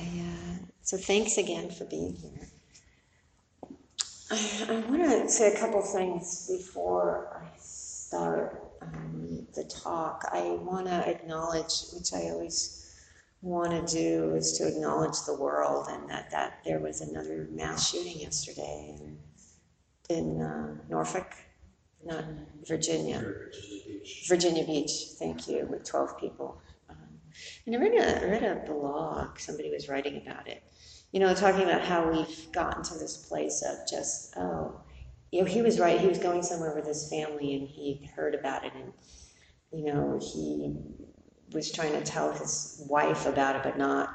I, uh, so thanks again for being here. I, I want to say a couple things before I start um, the talk. I want to acknowledge, which I always want to do, is to acknowledge the world and that, that there was another mass shooting yesterday in, in uh, Norfolk, not Virginia. Virginia Beach, thank you, with 12 people. And I read a, I read a blog, somebody was writing about it, you know, talking about how we've gotten to this place of just, oh, you know, he was right. He was going somewhere with his family and he heard about it and, you know, he was trying to tell his wife about it, but not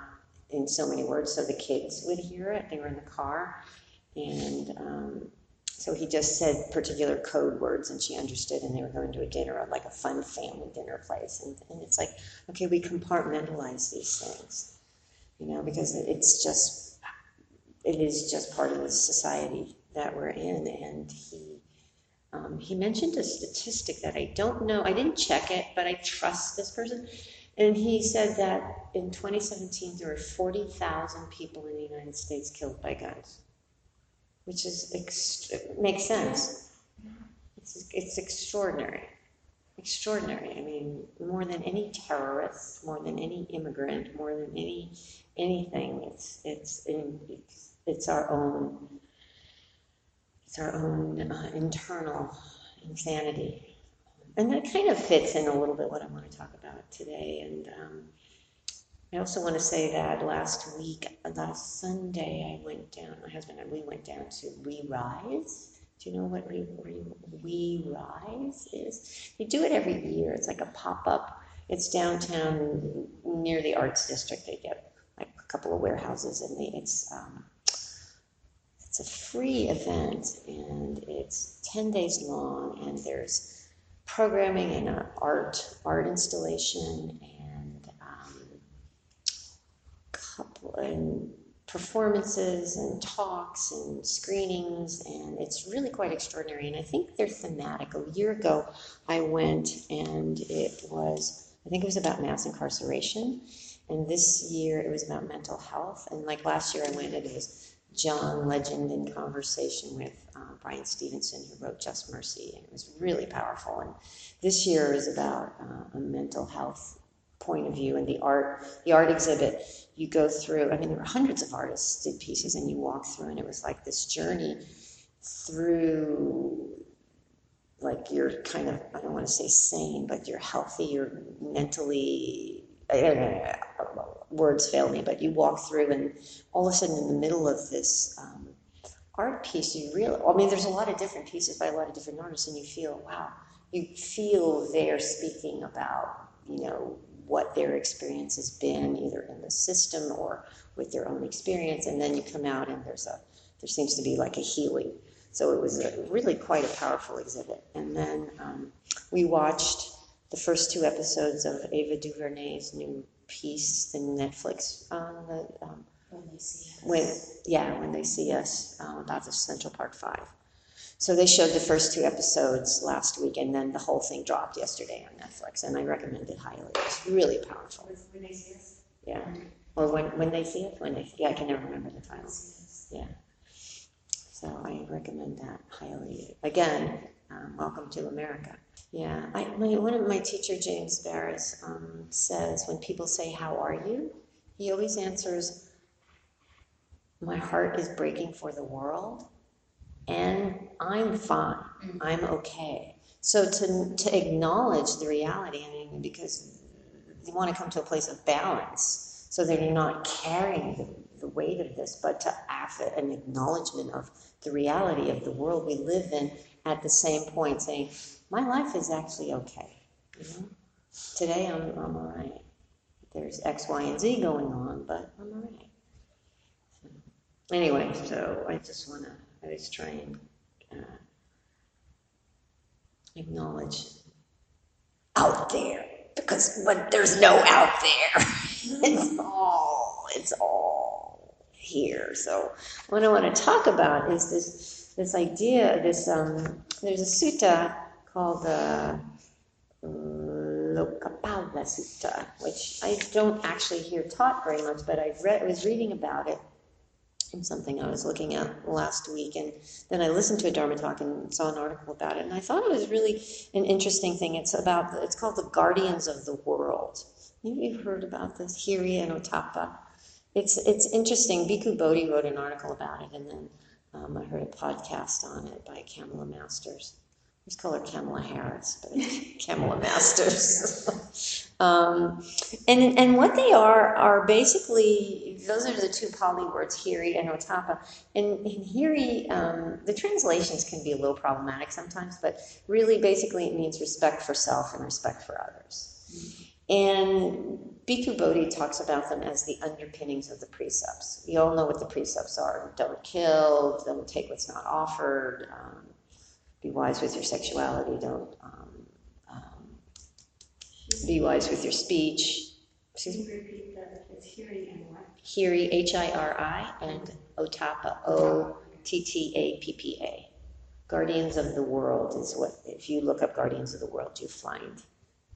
in so many words so the kids would hear it. They were in the car. And um, so he just said particular code words and she understood and they were going to a dinner, like a fun family dinner place. And, and it's like, okay, we compartmentalize these things, you know, because it's just, it is just part of the society that we're in. And he, um, he mentioned a statistic that I don't know, I didn't check it, but I trust this person. And he said that in 2017 there were 40,000 people in the United States killed by guns which is ex- makes sense. It's, it's extraordinary, extraordinary. I mean, more than any terrorist, more than any immigrant, more than any anything. It's it's it's, it's our own. It's our own uh, internal insanity, and that kind of fits in a little bit what I want to talk about today. And um, I also want to say that last week, last Sunday, I went down, my husband and we went down to We Rise. Do you know what We, we Rise is? They do it every year. It's like a pop up. It's downtown near the Arts District. They get like a couple of warehouses, and they, it's um, it's a free event, and it's ten days long, and there's programming and an art art installation and performances and talks and screenings, and it's really quite extraordinary. And I think they're thematic. A year ago, I went and it was, I think it was about mass incarceration. And this year it was about mental health. And like last year, I went and it was John Legend in conversation with uh, Bryan Stevenson, who wrote Just Mercy, and it was really powerful. And this year is about uh, a mental health point of view and the art the art exhibit you go through i mean there were hundreds of artists did pieces and you walk through and it was like this journey through like you're kind of i don't want to say sane but you're healthy you're mentally words fail me but you walk through and all of a sudden in the middle of this um, art piece you realize i mean there's a lot of different pieces by a lot of different artists and you feel wow you feel they're speaking about you know what their experience has been, either in the system or with their own experience, and then you come out and there's a there seems to be like a healing. So it was a, really quite a powerful exhibit. And then um, we watched the first two episodes of Ava DuVernay's new piece, the Netflix on the um, when they see us. When, yeah, when they see us um, about the Central Park Five. So they showed the first two episodes last week, and then the whole thing dropped yesterday on Netflix, and I recommend it highly. It's really powerful. When they see us? Yeah. Or when, when they see it? When they, yeah, I can never remember the title. Yeah. So I recommend that highly. Again, um, welcome to America. Yeah, I, my, one of my teacher, James Baraz, um, says when people say, How are you? He always answers, My heart is breaking for the world and I'm fine. Mm-hmm. I'm okay. So to, to acknowledge the reality, I mean, because you want to come to a place of balance so that you're not carrying the, the weight of this, but to have an acknowledgement of the reality of the world we live in at the same point, saying, my life is actually okay. You know? Today I'm, I'm all right. There's X, Y, and Z going on, but I'm all right. So, anyway, so I just want to I was trying uh, acknowledge out there because but there's no out there. it's all it's all here. So what I want to talk about is this this idea. This um, there's a sutta called the uh, Lokapala Sutta, which I don't actually hear taught very much, but I read, was reading about it in something I was looking at last week, and then I listened to a Dharma talk and saw an article about it, and I thought it was really an interesting thing. It's about it's called the Guardians of the World. Maybe you've heard about this, Hiri and Ottappa. It's it's interesting. Bhikkhu Bodhi wrote an article about it, and then um, I heard a podcast on it by Kamala Masters. Just call her Kamala Harris, but Kamala Masters. um, and and what they are are basically those are the two Pali words, Hiri and Ottappa. And in Hiri, um, the translations can be a little problematic sometimes, but really, basically, it means respect for self and respect for others. And Bhikkhu Bodhi talks about them as the underpinnings of the precepts. We all know what the precepts are don't kill, don't take what's not offered, um, be wise with your sexuality, don't um, um, be wise with your speech. Excuse me? repeat that? It's Hiri and what? Hiri, H I R I, and Ottappa, O T T A P P A. Guardians of the World is what, if you look up Guardians of the World, you find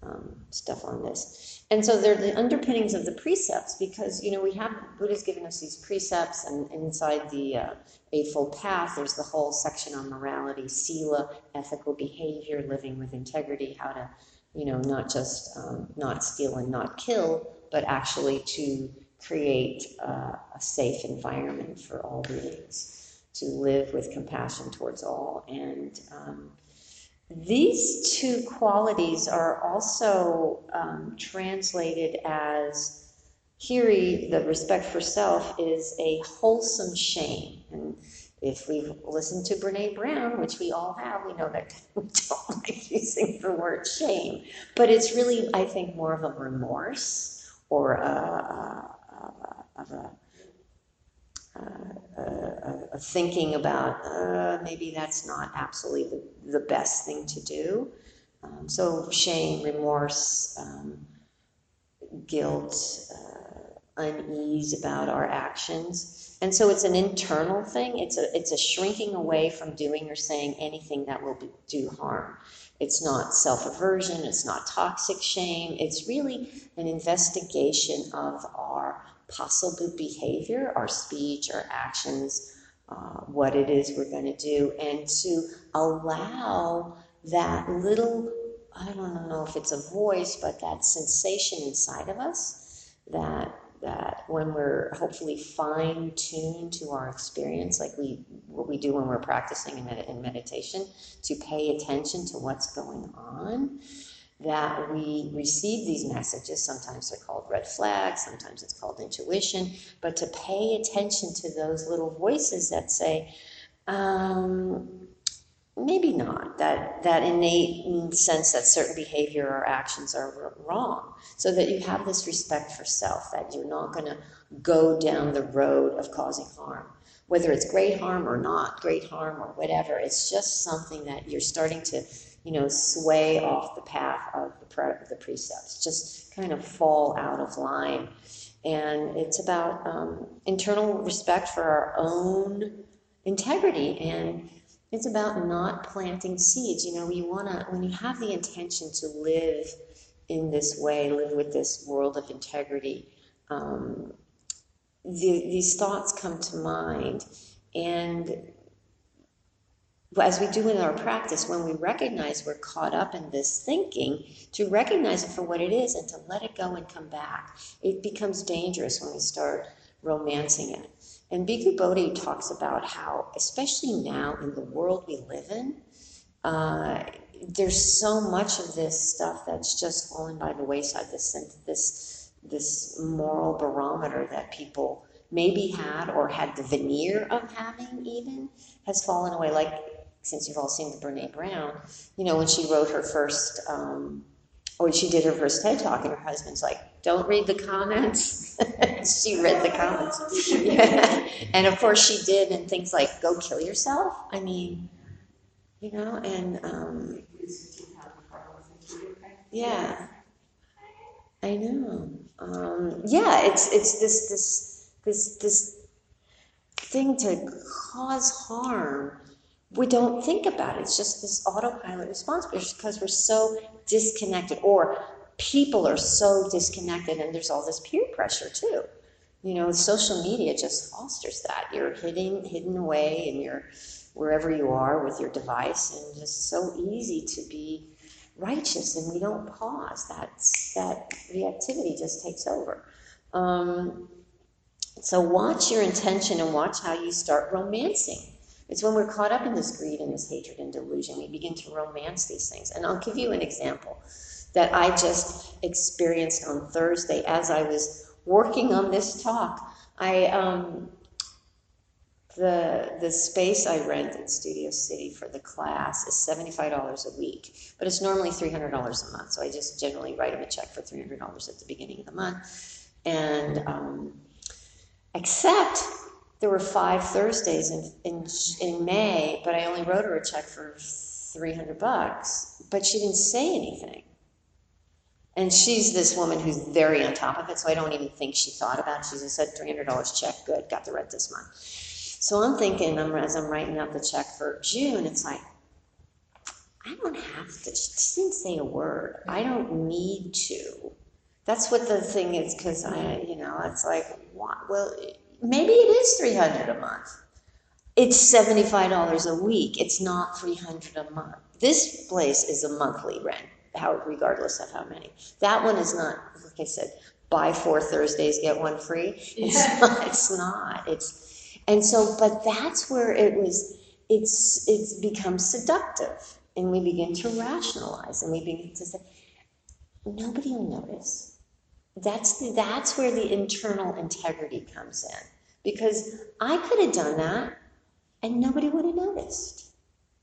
um, stuff on this. And so they're the underpinnings of the precepts because, you know, we have, Buddha's given us these precepts, and inside the uh, Eightfold Path, there's the whole section on morality, sila, ethical behavior, living with integrity, how to, you know, not just um, not steal and not kill, but actually to create uh, a safe environment for all beings, to live with compassion towards all. And um, these two qualities are also um, translated as Hiri, the respect for self, is a wholesome shame. And if we've listened to Brene Brown, which we all have, we know that we don't like using the word shame. But it's really, I think, more of a remorse or a, a, a, a thinking about uh, maybe that's not absolutely the, the best thing to do. Um, so shame, remorse, um, guilt, uh, unease about our actions. And so it's an internal thing. It's a, it's a shrinking away from doing or saying anything that will be, do harm. It's not self aversion, it's not toxic shame. It's really an investigation of our possible behavior, our speech, our actions, uh, what it is we're going to do, and to allow that little, I don't know if it's a voice, but that sensation inside of us that that when we're hopefully fine tuned to our experience, like we what we do when we're practicing in, med- in meditation, to pay attention to what's going on, that we receive these messages. Sometimes they're called red flags, sometimes it's called intuition, but to pay attention to those little voices that say, um, maybe not, that, that innate sense that certain behavior or actions are wrong, so that you have this respect for self, that you're not going to go down the road of causing harm. Whether it's great harm or not great harm or whatever, it's just something that you're starting to you know, sway off the path of the, pre- the precepts, just kind of fall out of line. And it's about um, internal respect for our own integrity and it's about not planting seeds. You know, you want to, when you have the intention to live in this way, live with this world of integrity, um, the, these thoughts come to mind. And as we do in our practice, when we recognize we're caught up in this thinking, to recognize it for what it is and to let it go and come back. It becomes dangerous when we start romancing it. And Bhikkhu Bodhi talks about how, especially now in the world we live in, uh, there's so much of this stuff that's just fallen by the wayside. This this this moral barometer that people maybe had or had the veneer of having even has fallen away. Like since you've all seen the Brene Brown, you know, when she wrote her first, um, or she did her first TED talk, and her husband's like, "Don't read the comments." she read the comments, and of course she did, and things like "Go kill yourself." I mean, you know, and um, yeah, I know. Um, yeah, it's it's this this this this thing to cause harm we don't think about it. It's just this autopilot response because we're so disconnected. Or people are so disconnected, and there's all this peer pressure too. You know, social media just fosters that. You're hidden hidden away, and you're wherever you are with your device, and just so easy to be righteous, and we don't pause. That's that reactivity just takes over. Um, so watch your intention and watch how you start romancing. It's when we're caught up in this greed and this hatred and delusion, we begin to romance these things. And I'll give you an example that I just experienced on Thursday as I was working on this talk. I um, the the space I rent in Studio City for the class is seventy five dollars a week, but it's normally three hundred dollars a month. So I just generally write them a check for three hundred dollars at the beginning of the month, and um, except there were five Thursdays in, in in May, but I only wrote her a check for three hundred bucks, but she didn't say anything. And she's this woman who's very on top of it, so I don't even think she thought about it. She just said $300 check, good, got the rent this month. So I'm thinking, I'm, as I'm writing out the check for June, it's like, I don't have to. She didn't say a word. I don't need to. That's what the thing is, because I, you know, it's like, what? well, maybe it is 300 a month. It's $75 a week. It's not 300 a month. This place is a monthly rent, how regardless of how many. That one is not, like I said, buy four Thursdays, get one free. It's Yeah. not. It's not. It's and so, but that's where it was. It's it's become seductive, and we begin to rationalize, and we begin to say, nobody will notice. That's that's where the internal integrity comes in, because I could have done that, and nobody would have noticed.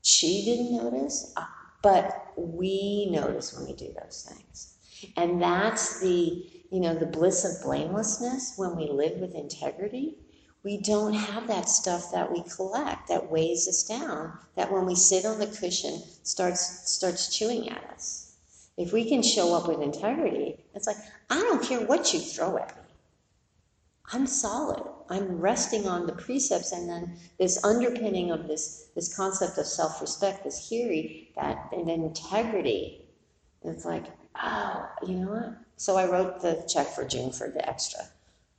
She didn't notice, uh, but we notice when we do those things, and that's the you know the bliss of blamelessness when we live with integrity. We don't have that stuff that we collect that weighs us down that when we sit on the cushion starts starts chewing at us. If we can show up with integrity it's like i don't care what you throw at me i'm solid i'm resting on the precepts and then this underpinning of this this concept of self-respect this hiri that and integrity it's like oh you know what so i wrote the check for june for the extra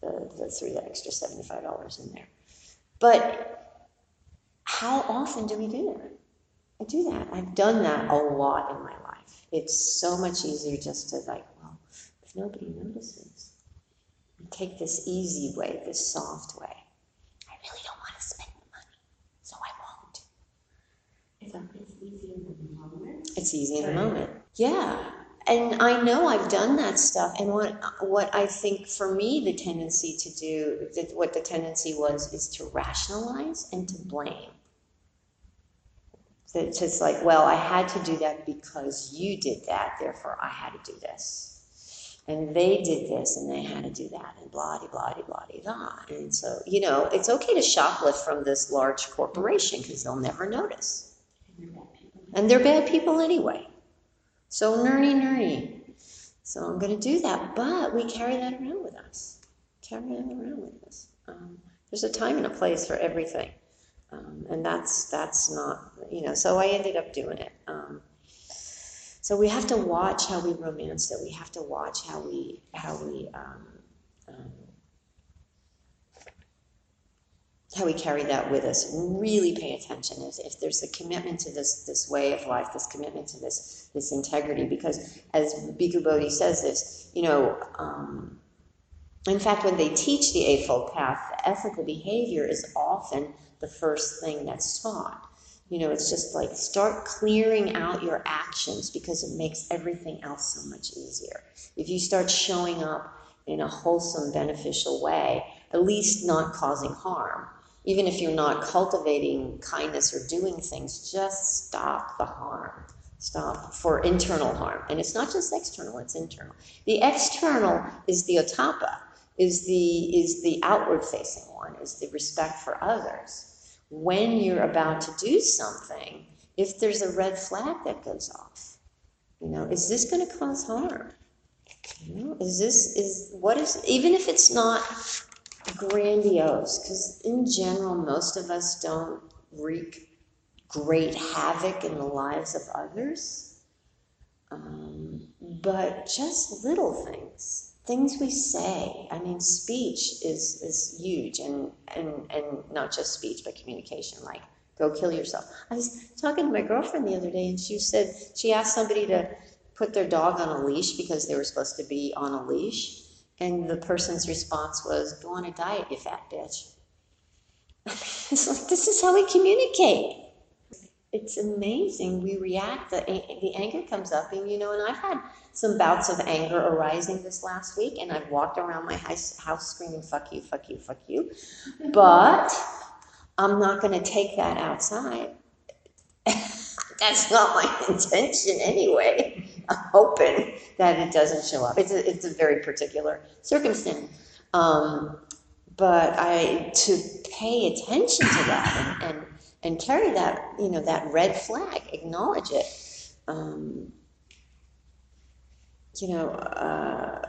the, the threw the extra $75 in there. But how often do we do that? I do that. I've done that a lot in my life. It's so much easier just to like, nobody notices, You take this easy way, this soft way. I really don't want to spend the money, so I won't. It's, it's easy in the moment. It's easy in the moment. Yeah. And I know I've done that stuff. And what what I think for me the tendency to do, what the tendency was, is to rationalize and to blame. So It's just like, well, I had to do that because you did that, therefore I had to do this. And they did this and they had to do that, and blah, blah, blah, de, blah. And so, you know, it's okay to shoplift from this large corporation because they'll never notice. And they're bad people. And they're bad people anyway. So nerdy, nerdy. So I'm going to do that, but we carry that around with us. Carry that around with us. Um, there's a time and a place for everything, um, and that's that's not you know. So I ended up doing it. Um, so we have to watch how we romance it. We have to watch how we how we um, um, how we carry that with us. Really pay attention if, if there's a commitment to this this way of life this commitment to this this integrity. Because as Bhikkhu Bodhi says this you know um, in fact when they teach the eightfold path the ethical behavior is often the first thing that's taught you know it's just like start clearing out your actions because it makes everything else so much easier if you start showing up in a wholesome beneficial way at least not causing harm even if you're not cultivating kindness or doing things, just stop the harm. Stop for internal harm. And it's not just external, it's internal. The external is the ottappa, is the is the outward facing one, is the respect for others. When you're about to do something, if there's a red flag that goes off, you know, is this going to cause harm? You know, is this is what is even if it's not grandiose because in general most of us don't wreak great havoc in the lives of others um, but just little things, things we say. I mean, speech is, is huge, and, and, and not just speech, but communication, like go kill yourself. I was talking to my girlfriend the other day, and she said she asked somebody to put their dog on a leash because they were supposed to be on a leash. And the person's response was, Go on a diet, you fat bitch. it's like, this is how we communicate. It's amazing. We react, the, the anger comes up, and you know, and I've had some bouts of anger arising this last week, and I've walked around my house, house screaming, fuck you, fuck you, fuck you. But I'm not going to take that outside. That's not my intention anyway. I'm hoping that it doesn't show up. It's a, it's a very particular circumstance. Um, but I to pay attention to that and, and, and carry that, you know, that red flag, acknowledge it. Um, you know, uh,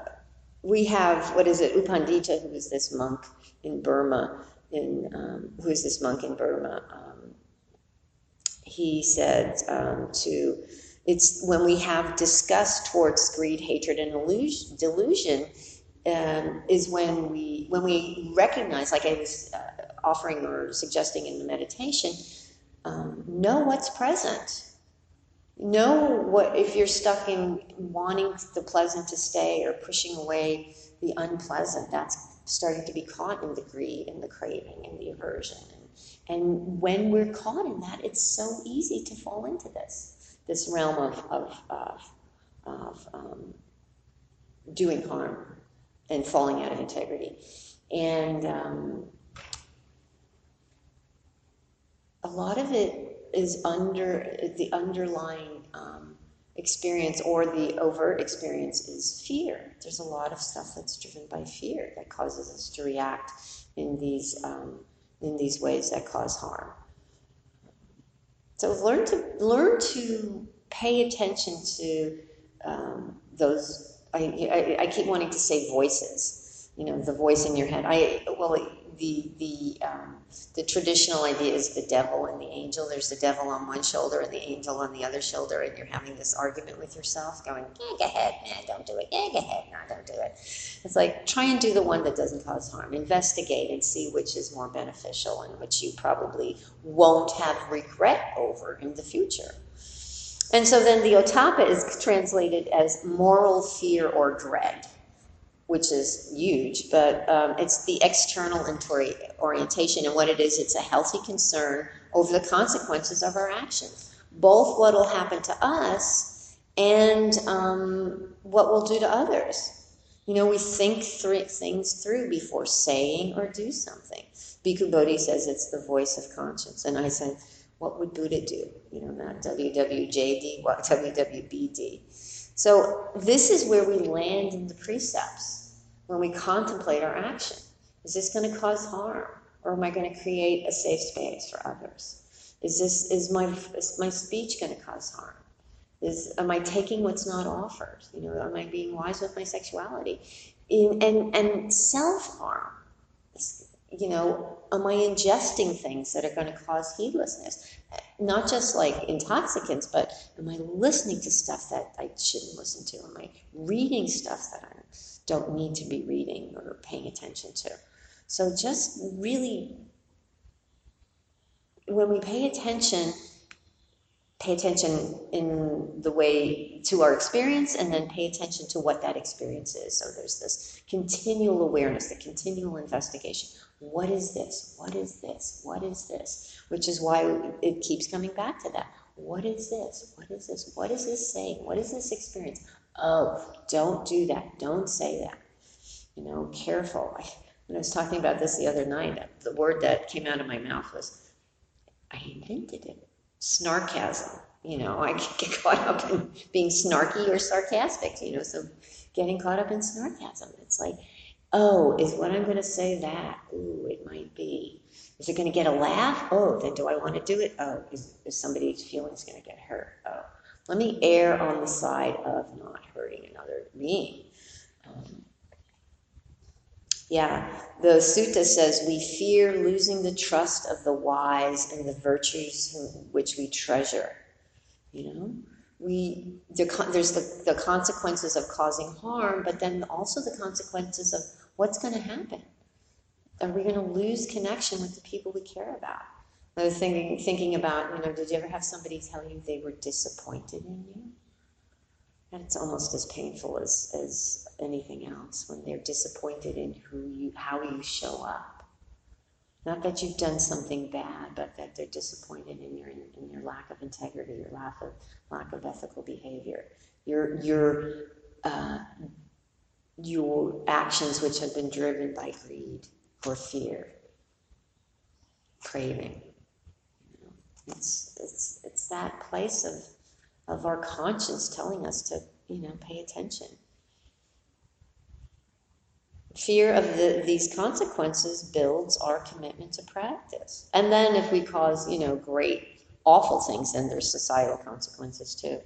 we have, what is it, U Pandita who is this monk in Burma, in, um, who is this monk in Burma. Um, he said um, to it's when we have disgust towards greed, hatred, and delusion, um, is when we when we recognize, like I was uh, offering or suggesting in the meditation, um, know what's present. Know what if you're stuck in wanting the pleasant to stay or pushing away the unpleasant. That's starting to be caught in the greed and the craving and the aversion. And, when we're caught in that, it's so easy to fall into this this realm of, of, of, of um, doing harm and falling out of integrity. And um, a lot of it is under the underlying um, experience or the overt experience is fear. There's a lot of stuff that's driven by fear that causes us to react in these um, in these ways that cause harm. So learn to learn to pay attention to um, those. I, I, I, keep wanting to say voices. You know, the voice in your head. I well, the the um, the traditional idea is the devil and the angel. There's the devil on one shoulder and the angel on the other shoulder, and you're having this argument with yourself, going, yeah, "Go ahead, nah, don't do it. Yeah, go ahead, no, don't do it." It's like try and do the one that doesn't cause harm. Investigate and see which is more beneficial and which you probably won't have regret over in the future. And so then the ottappa is translated as moral fear or dread which is huge, but um, it's the external orientation. And what it is, it's a healthy concern over the consequences of our actions, both what will happen to us and um, what we'll do to others. You know, we think things through before saying or do something. Bhikkhu Bodhi says it's the voice of conscience. And I said, what would Buddha do? You know, not WWJD, what WWBD. So this is where we land in the precepts when we contemplate our action. Is this going to cause harm? Or am I going to create a safe space for others? Is this is my is my speech going to cause harm? Is am I taking what's not offered? You know, am I being wise with my sexuality? In, and and self harm. You know, am I ingesting things that are going to cause heedlessness? Not just like intoxicants, but am I listening to stuff that I shouldn't listen to? Am I reading stuff that I'm don't need to be reading or paying attention to. So just really, when we pay attention, pay attention in the way to our experience and then pay attention to what that experience is. So there's this continual awareness, the continual investigation. What is this? What is this? What is this? Which is why it keeps coming back to that. What is this? What is this? What is this saying? What is this experience? Oh, don't do that. Don't say that. You know, careful. I, when I was talking about this the other night, the word that came out of my mouth was, I invented it. Snarkasm. You know, I get caught up in being snarky or sarcastic, you know, so getting caught up in snarkasm. It's like, oh, is what I'm going to say that? Ooh, it might be. Is it going to get a laugh? Oh, then do I want to do it? Oh, is, is somebody's feelings going to get hurt? Oh, let me err on the side of not hurting another being. Um, yeah, the sutta says we fear losing the trust of the wise and the virtues which we treasure. You know, we the, there's the, the consequences of causing harm, but then also the consequences of what's going to happen. Are we going to lose connection with the people we care about? I was thinking thinking about you know, did you ever have somebody tell you they were disappointed in you? And it's almost as painful as, as anything else when they're disappointed in who you how you show up. Not that you've done something bad, but that they're disappointed in your in your lack of integrity, your lack of lack of ethical behavior, your your uh, your actions which have been driven by greed or fear, craving. It's it's it's that place of of our conscience telling us to you know pay attention. Fear of the, these consequences builds our commitment to practice. And then if we cause, you know, great, awful things, then there's societal consequences too.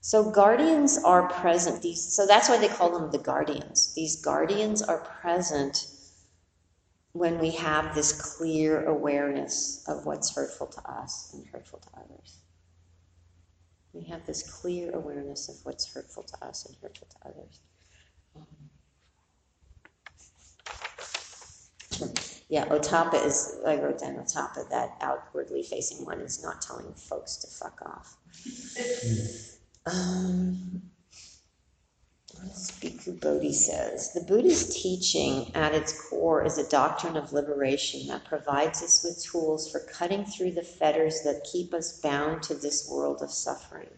So guardians are present. These, so that's why they call them the guardians. These guardians are present when we have this clear awareness of what's hurtful to us and hurtful to others. We have this clear awareness of what's hurtful to us and hurtful to others. Yeah, Ottappa is, I wrote down Ottappa, that outwardly facing one is not telling folks to fuck off. um, Bhikkhu Bodhi says The Buddha's teaching at its core is a doctrine of liberation that provides us with tools for cutting through the fetters that keep us bound to this world of suffering.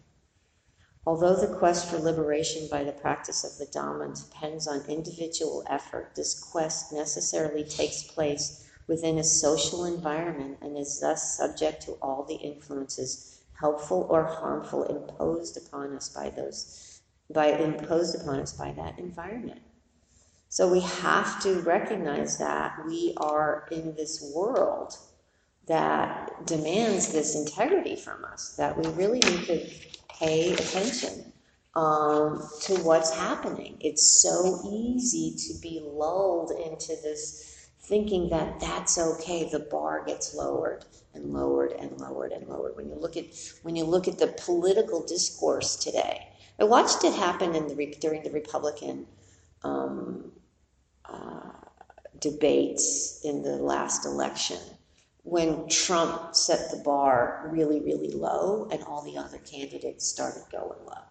Although the quest for liberation by the practice of the Dhamma depends on individual effort, this quest necessarily takes place within a social environment and is thus subject to all the influences, helpful or harmful, imposed upon us by those by imposed upon us by that environment. So we have to recognize that we are in this world that demands this integrity from us, that we really need to pay attention um, to what's happening. It's so easy to be lulled into this thinking that that's okay. The bar gets lowered and lowered and lowered and lowered. When you look at when you look at the political discourse today, I watched it happen the during the Republican um, uh, debates in the last election when Trump set the bar really, really low and all the other candidates started going low.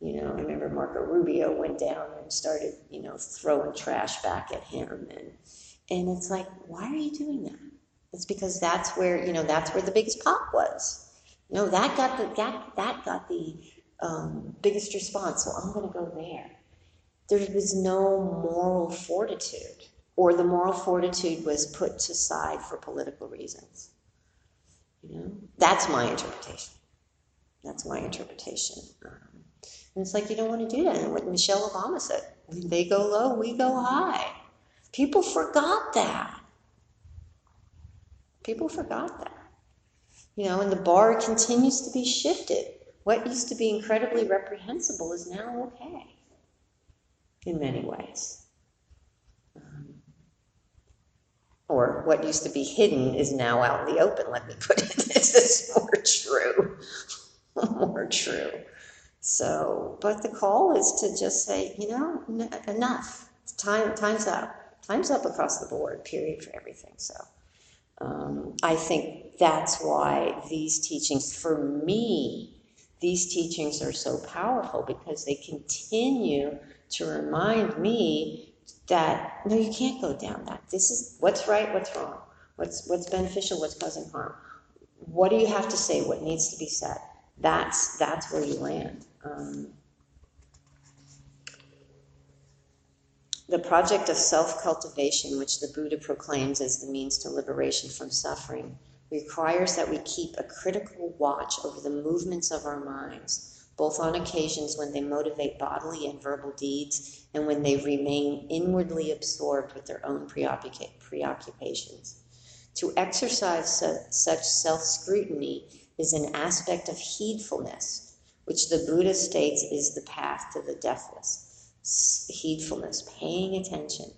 You know, I remember Marco Rubio went down and started, you know, throwing trash back at him. And, and it's like, why are you doing that? It's because that's where, you know, that's where the biggest pop was. Know, that got the, that, that got the um, biggest response, so I'm going to go there. There was no moral fortitude or the moral fortitude was put aside for political reasons. You know, that's my interpretation. That's my interpretation. Um, and it's like you don't want to do that. And what Michelle Obama said, they go low, we go high. People forgot that. People forgot that. You know, and the bar continues to be shifted. What used to be incredibly reprehensible is now okay in many ways. or what used to be hidden is now out in the open. Let me put it. This is more true, more true. So, but the call is to just say, you know, n- enough. Time, time's up. Time's up across the board. Period for everything. So, um, I think that's why these teachings, for me, these teachings are so powerful because they continue to remind me that no, you can't go down that. This is what's right, what's wrong, what's what's beneficial, what's causing harm. What do you have to say? What needs to be said? That's that's where you land. Um, the project of self cultivation, which the Buddha proclaims as the means to liberation from suffering, requires that we keep a critical watch over the movements of our minds both on occasions when they motivate bodily and verbal deeds and when they remain inwardly absorbed with their own preoccupations. To exercise such self scrutiny is an aspect of heedfulness, which the Buddha states is the path to the deathless. Heedfulness, paying attention.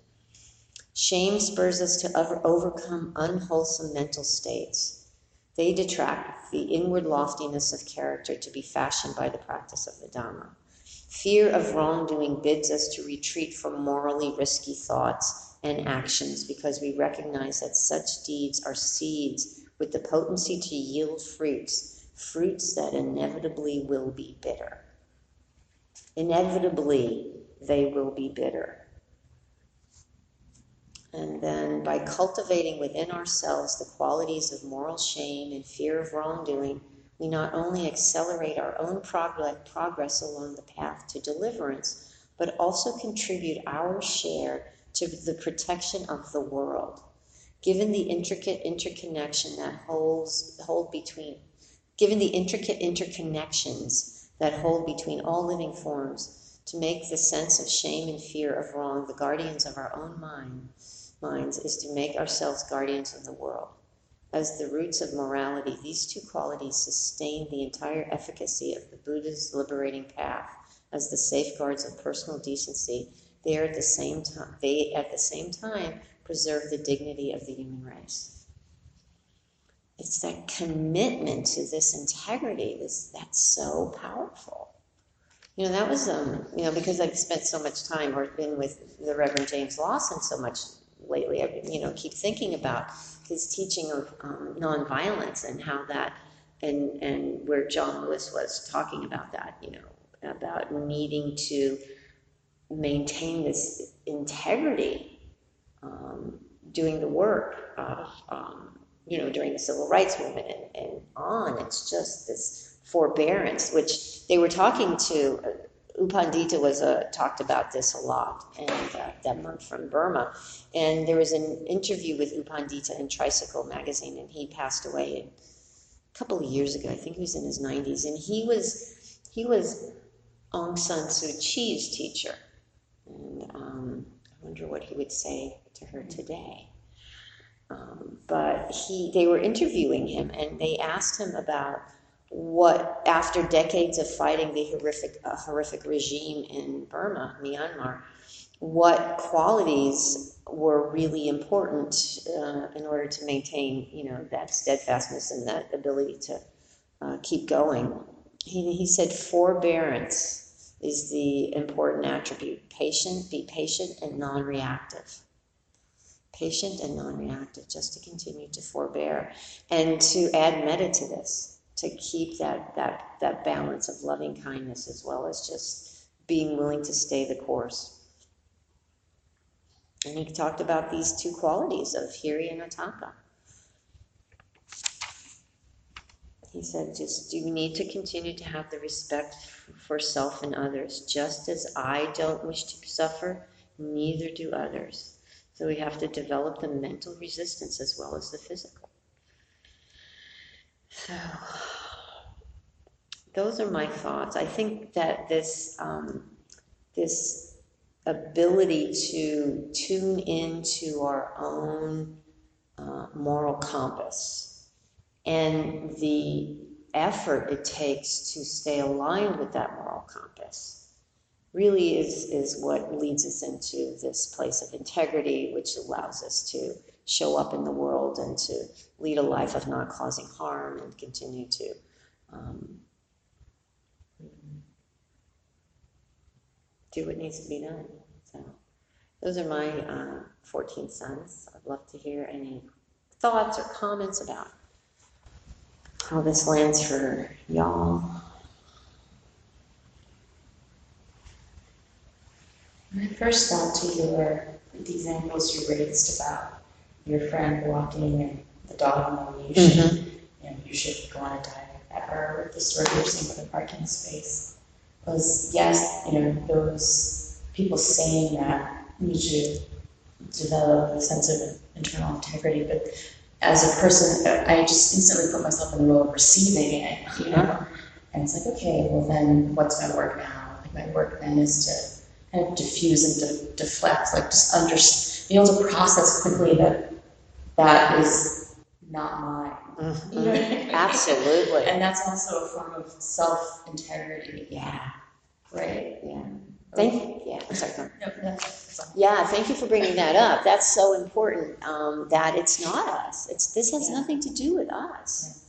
Shame spurs us to overcome unwholesome mental states. They detract the inward loftiness of character to be fashioned by the practice of the Dhamma. Fear of wrongdoing bids us to retreat from morally risky thoughts and actions because we recognize that such deeds are seeds with the potency to yield fruits, fruits that inevitably will be bitter. Inevitably, they will be bitter. And then by cultivating within ourselves the qualities of moral shame and fear of wrongdoing, we not only accelerate our own progress along the path to deliverance, but also contribute our share to the protection of the world. Given the intricate interconnection that holds hold between given the intricate interconnections that hold between all living forms, to make the sense of shame and fear of wrong the guardians of our own mind, minds is to make ourselves guardians of the world. As the roots of morality, these two qualities sustain the entire efficacy of the Buddha's liberating path as the safeguards of personal decency. They are at the same time they at the same time preserve the dignity of the human race. It's that commitment to this integrity this, that's so powerful. You know, that was, um, you know, because I've spent so much time or been with the Reverend James Lawson so much lately, I you know keep thinking about his teaching of um, nonviolence and how that and and where John Lewis was talking about that, you know, about needing to maintain this integrity, um, doing the work of, um, you know, during the civil rights movement and, and on. It's just this forbearance, which they were talking to. Uh, U Pandita was uh, talked about this a lot, and uh, that monk from Burma. And there was an interview with U Pandita in Tricycle magazine, and he passed away a couple of years ago. I think he was in his 90s, and he was he was Aung San Suu Kyi's teacher. And um, I wonder what he would say to her today. Um, but he, they were interviewing him, and they asked him about what, after decades of fighting the horrific, uh, horrific regime in Burma, Myanmar, what qualities were really important uh, in order to maintain, you know, that steadfastness and that ability to uh, keep going. He, he said forbearance is the important attribute. Patient, be patient and non-reactive. Patient and non-reactive, just to continue to forbear and to add metta to this to keep that, that, that balance of loving kindness as well as just being willing to stay the course. And he talked about these two qualities of hiri and ottappa. He said, just you need to continue to have the respect for self and others. Just as I don't wish to suffer, neither do others. So we have to develop the mental resistance as well as the physical. So, those are my thoughts. I think that this um, this ability to tune into our own uh, moral compass and the effort it takes to stay aligned with that moral compass really is, is what leads us into this place of integrity, which allows us to show up in the world and to lead a life of not causing harm and continue to um, do what needs to be done. So, those are my uh, 14 sons. I'd love to hear any thoughts or comments about how this lands for y'all. My first thought to your these angles you raised about your friend walking and the dog on the leash, Mhm. and you know, you should go on a her, or the story you're saying with the parking space was yes, you know, those people saying that need to develop a sense of internal integrity, but as a person, I just instantly put myself in the role of receiving it, you know, and it's like, okay, well then, what's my work now? Like my work then is to kind of diffuse and de- deflect, like just under, be able to process quickly that that is not mine. You know I mean? Absolutely. And that's also a form of self integrity, Yeah, right? yeah. Thank, you. yeah, I'm sorry. No, that's, that's all. Yeah, thank you for bringing that up. That's so important, um, that it's not us. It's, this has Yeah. nothing to do with us.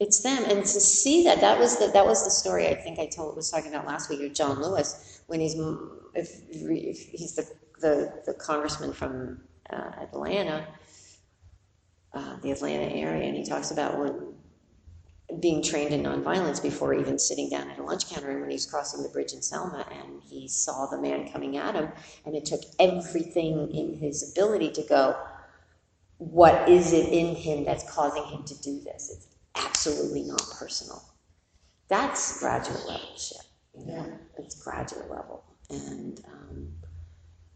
It's them, and to see that, that was the, that was the story I think I told, was talking about last week of John Lewis, when he's, if, if he's the, the, the congressman from, uh, Atlanta, uh, the Atlanta area, and he talks about when, being trained in nonviolence before even sitting down at a lunch counter, and when he was crossing the bridge in Selma, and he saw the man coming at him, and it took everything in his ability to go, what is it in him that's causing him to do this? It's absolutely not personal. That's graduate level shit, you know? It's graduate level. And, um,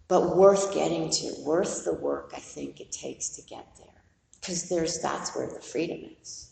but worth getting to, worth the work I think it takes to get there. Because there's, that's where the freedom is.